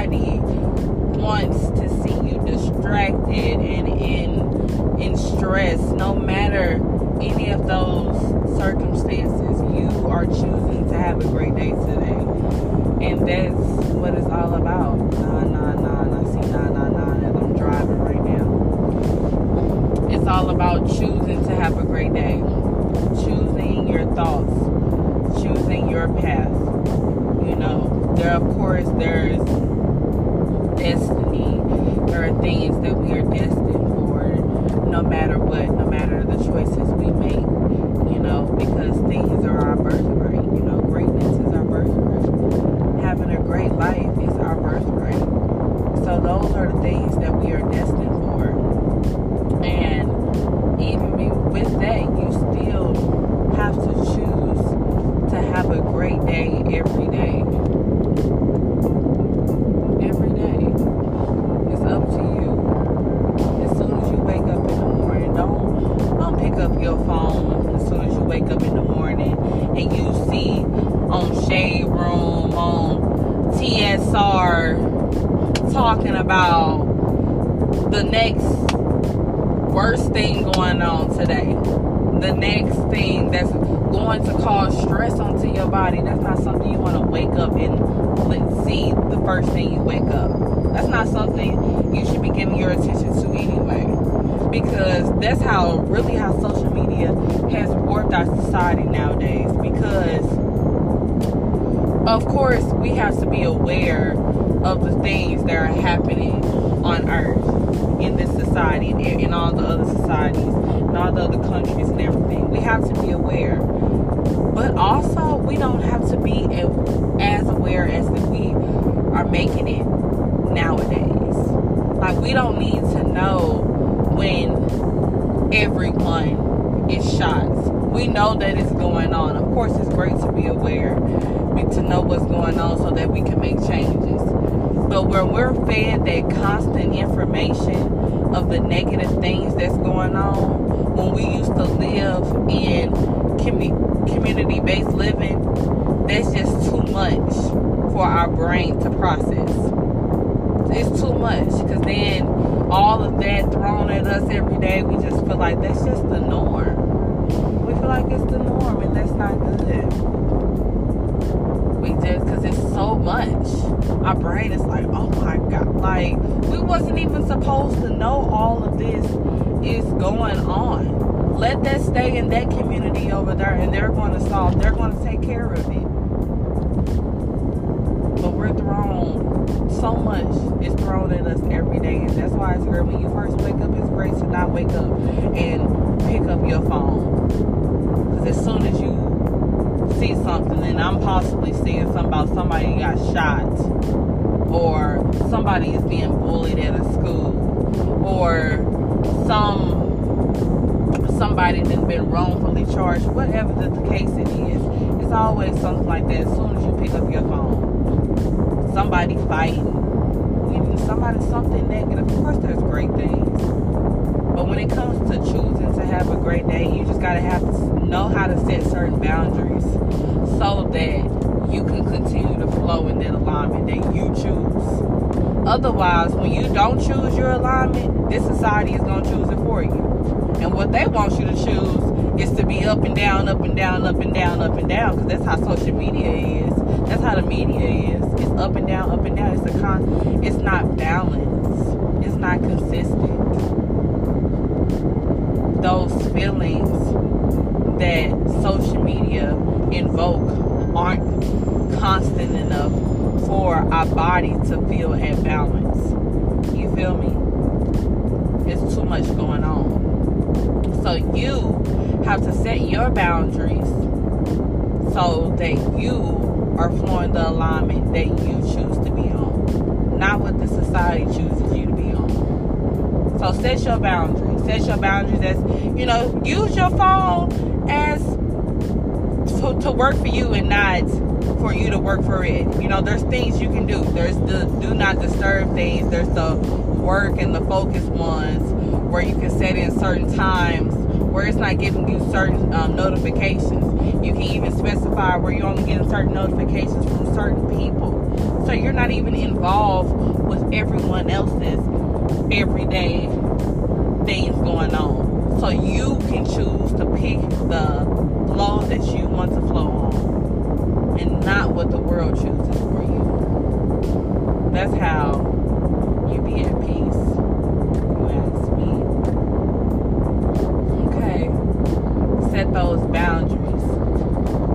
society wants to see you distracted and in in stress, no matter any of those circumstances, you are choosing to have a great day today. And that's what it's all about. Nah, nah, nah. I see nah, nah, nah as I'm driving right now. It's all about choosing to have a great day. Choosing your thoughts. Choosing your path. You know, there of course there's destiny. There are things that we are destined for no matter what, no matter the choices we make. You know, because things are our birthright. You know, greatness is our birthright. Having a great life is our birthright. So those are the things that we are destined for. And up and let's see the first thing you wake up. That's not something you should be giving your attention to anyway. Because that's how really how social media has warped our society nowadays. Because of course we have to be aware of the things that are happening on earth in this society and in all the other societies and all the other countries and everything. We have to be aware. But also, we don't have to be as aware as if we are making it nowadays. Like, we don't need to know when everyone is shot. We know that it's going on. Of course, it's great to be aware, to know what's going on so that we can make changes. But when we're fed that constant information of the negative things that's going on, when we used to live in community based living, that's just too much for our brain to process. It's too much because then all of that thrown at us every day, we just feel like that's just the norm. We feel like it's the norm, and that's not good. We just because it's so much. Our brain is like, oh my god, like we wasn't even supposed to know all of this is going on let that stay in that community over there and they're going to solve they're going to take care of it. But we're thrown so much is thrown at us every day and that's why it's great. When you first wake up it's great to not wake up and pick up your phone. Because as soon as you see something and i'm possibly seeing something about somebody got shot or somebody is being bullied at a school or some somebody that's been wrongfully charged, whatever the, the case it is, it's always something like that as soon as you pick up your phone. Somebody fighting, somebody something negative. Of course, there's great things. But when it comes to choosing to have a great day, you just gotta have to know how to set certain boundaries so that you can continue to flow in that alignment that you choose. Otherwise, when you don't choose your alignment, this society is gonna choose it for you. And what they want you to choose is to be up and down, up and down, up and down, up and down, because that's how social media is. That's how the media is. It's up and down, up and down. It's a con. It's not balanced. It's not consistent. Those feelings that social media invoke aren't constant enough for our body to feel at balance. You feel me? It's too much going on. So you have to set your boundaries so that you are flowing the alignment that you choose to be on, not what the society chooses you to be on. So set your boundaries. Set your boundaries as you know. Use your phone as to, to work for you and not for you to work for it. You know, there's things you can do. There's the do not disturb things. There's the work and the focus ones where you can set in certain times where it's not giving you certain um, notifications. You can even specify where you're only getting certain notifications from certain people. So you're not even involved with everyone else's everyday things going on. So you can choose to pick the flow that you want to flow on and not what the world chooses for you. That's how you be at peace. You ask me. Okay. Set those boundaries.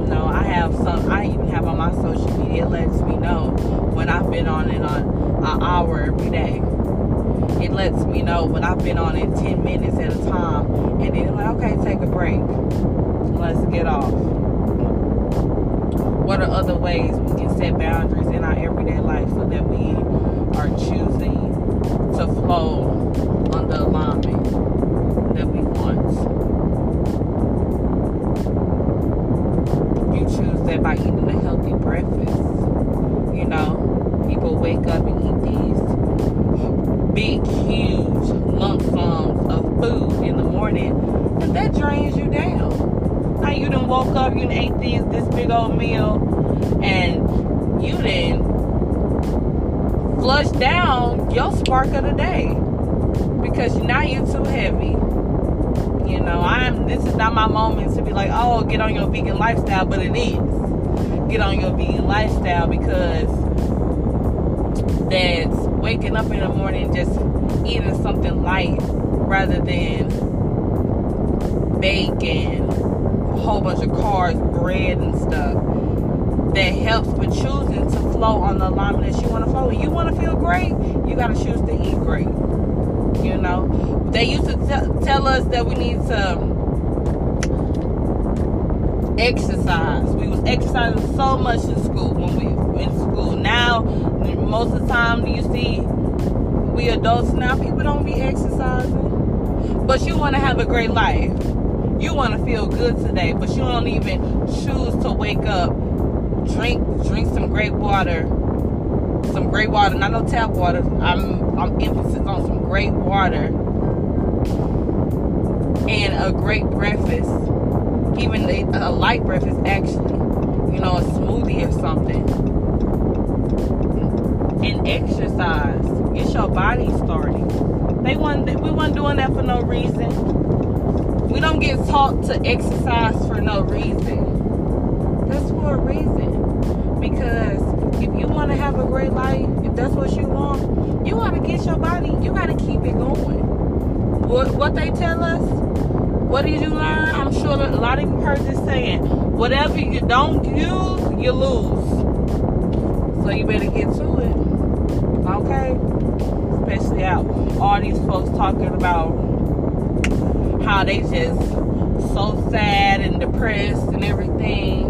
You know, I have some I even have on my social media it lets me know when I've been on it on an hour every day it lets me know when I've been on it 10 minutes at a time. And then like, okay, take a break. Let's get off. What are other ways we can set boundaries in our everyday life so that we are choosing to flow on the alignment that we want? You choose that by eating a healthy breakfast. You know, people wake up and eat these big, huge lump sums of food in the morning, and that drains you down. Woke up, you ate these this big old meal, and you done flush down your spark of the day because now you're too heavy. You know, I'm. This is not my moment to be like, oh, get on your vegan lifestyle, but it is. Get on your vegan lifestyle because that's waking up in the morning just eating something light rather than bacon, whole bunch of carbs, bread and stuff. That helps with choosing to flow on the alignment that you want to flow. You want to feel great, you got to choose to eat great. You know, they used to t- tell us that we need to exercise. We was exercising so much in school when we in school. Now, most of the time, you see we adults now, people don't be exercising. But you want to have a great life. You want to feel good today, but you don't even choose to wake up, drink drink some great water, some great water, not no tap water. I'm I'm emphasis on some great water and a great breakfast, even a, a light breakfast actually, you know, a smoothie or something, and exercise. Get your body started. They want we weren't doing that for no reason. We don't get taught to exercise for no reason. That's for a reason. Because if you want to have a great life, if that's what you want, you got to get your body, you got to keep it going. What, what they tell us, what did you learn? I'm sure a lot of you heard this saying, whatever you don't use, you lose. So you better get to it. Okay? Especially out all these folks talking about how they just so sad and depressed and everything.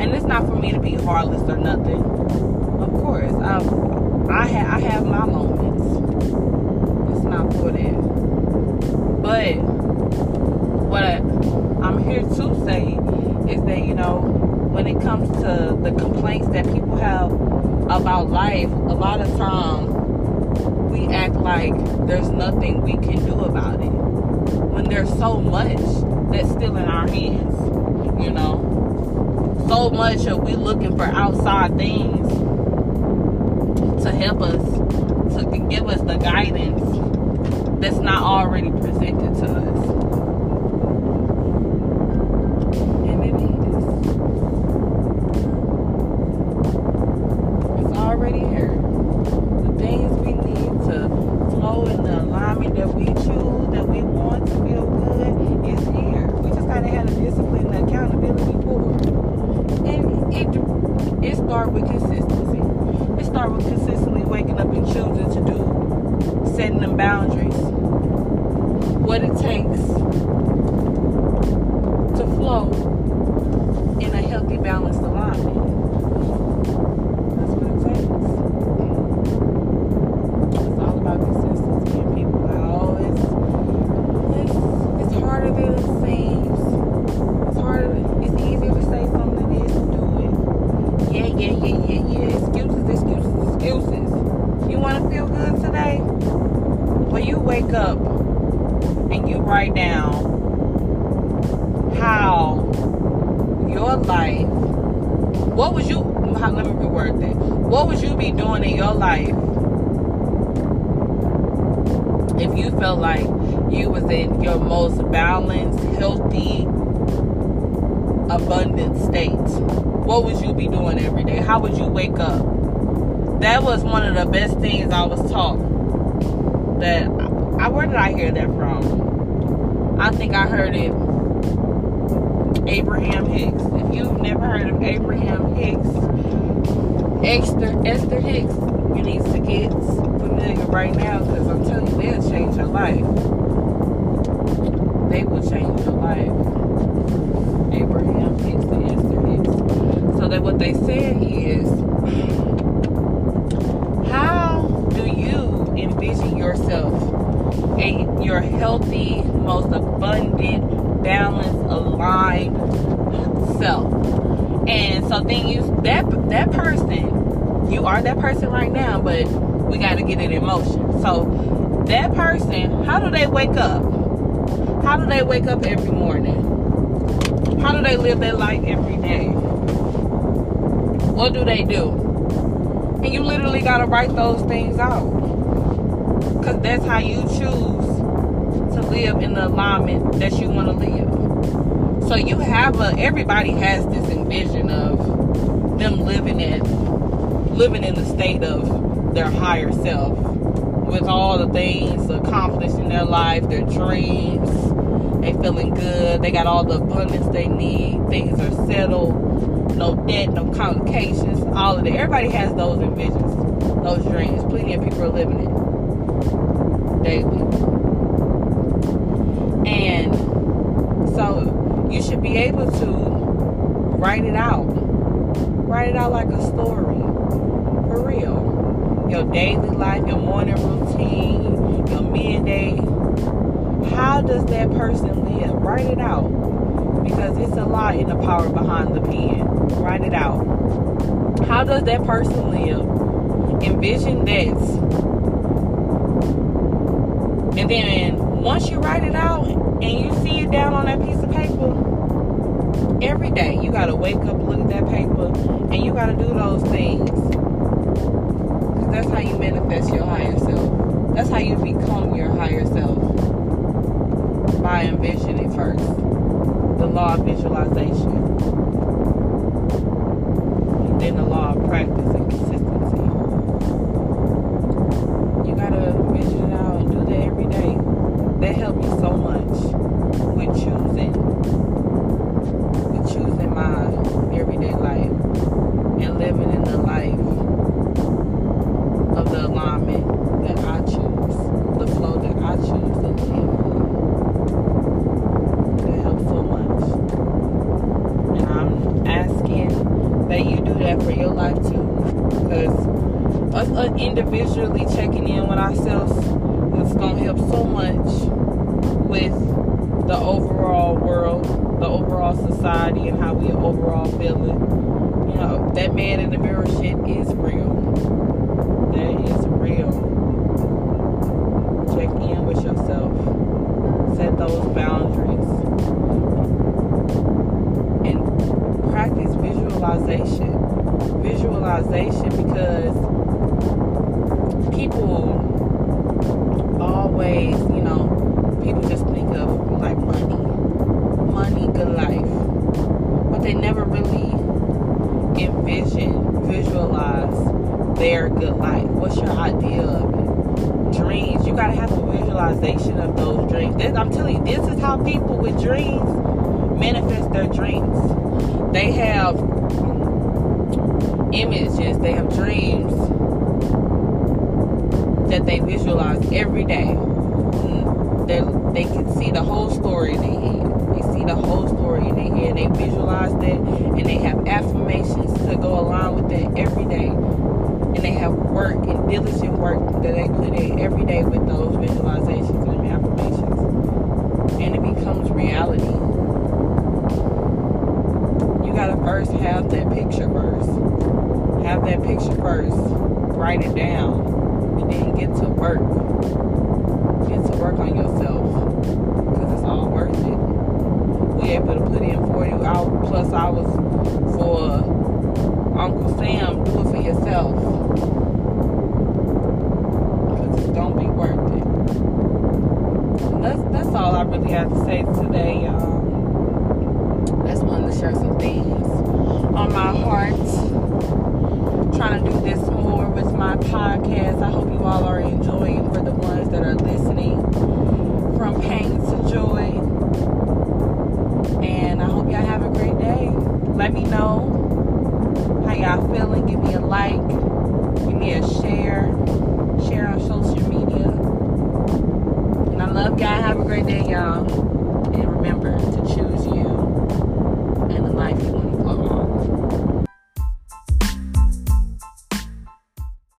And it's not for me to be heartless or nothing. Of course, I I, ha- I have my moments. It's not for that. But what I, I'm here to say is that you know when it comes to the complaints that people have about life, a lot of times we act like there's nothing we can do about it when there's so much that's still in our hands. You know, so much of we looking for outside things to help us, to give us the guidance that's not already presented to us. Your most balanced, healthy, abundant state? What would you be doing every day? How would you wake up? That was one of the best things I was taught. That I where did I hear that from? I think I heard it Abraham Hicks. If you've never heard of Abraham Hicks, Esther Esther Hicks, you need to get familiar right now because I'm telling you, they'll change your life. They will change your life. Abraham Hicks and Esther Hicks. So that what they said is, how do you envision yourself, a your healthy, most abundant, balanced, aligned self? And so then you that that person, you are that person right now, but we got to get it in motion. So that person, how do they wake up? How do they wake up every morning? How do they live their life every day? What do they do? And you literally got to write those things out. Because that's how you choose to live in the alignment that you want to live. So you have a, everybody has this envision of them living in, living in the state of their higher self with all the things accomplished in their life, their dreams. They feeling good. They got all the abundance they need. Things are settled. No debt, no complications. All of that. Everybody has those envisions, those dreams. Plenty of people are living it daily. And so you should be able to write it out. Write it out like a story. For real your daily life, your morning routine, your midday. How does that person live? Write it out. Because it's a lot in the power behind the pen. Write it out. How does that person live? Envision that. And then once you write it out and you see it down on that piece of paper, every day you got to wake up, look at that paper, and you got to do those things that's how you manifest your higher self. That's how you become your higher self. By envisioning first. The law of visualization. And then the law of practice and do that for your life too. Because us individually checking in with ourselves is going to help so much with the overall world, the overall society, and how we overall feeling. You know, that man in the mirror shit is real that is real. Check in with yourself. Set those boundaries. Visualization. Visualization because people always, you know, people just think of like money. Money, good life. But they never really envision, visualize their good life? What's your idea of it? Dreams. You gotta have a visualization of those dreams. This, I'm telling you, this is how people with dreams manifest their dreams. They have images, they have dreams that they visualize every day. Mm, they, they can see the whole story in their head. They see the whole story in their head. They visualize that and they have affirmations to go along with that every day and they have work and diligent work that they put in every day with those visualizations and affirmations. And it becomes reality. You gotta first have that picture first. Have that picture first. Write it down. And then get to work. Get to work on yourself. because it's all worth it. We able to put in 40 hours plus hours for Uncle Sam. Do it for yourself. That's, all I really have to say today, y'all. Just wanted to share some things on my heart. Trying to do this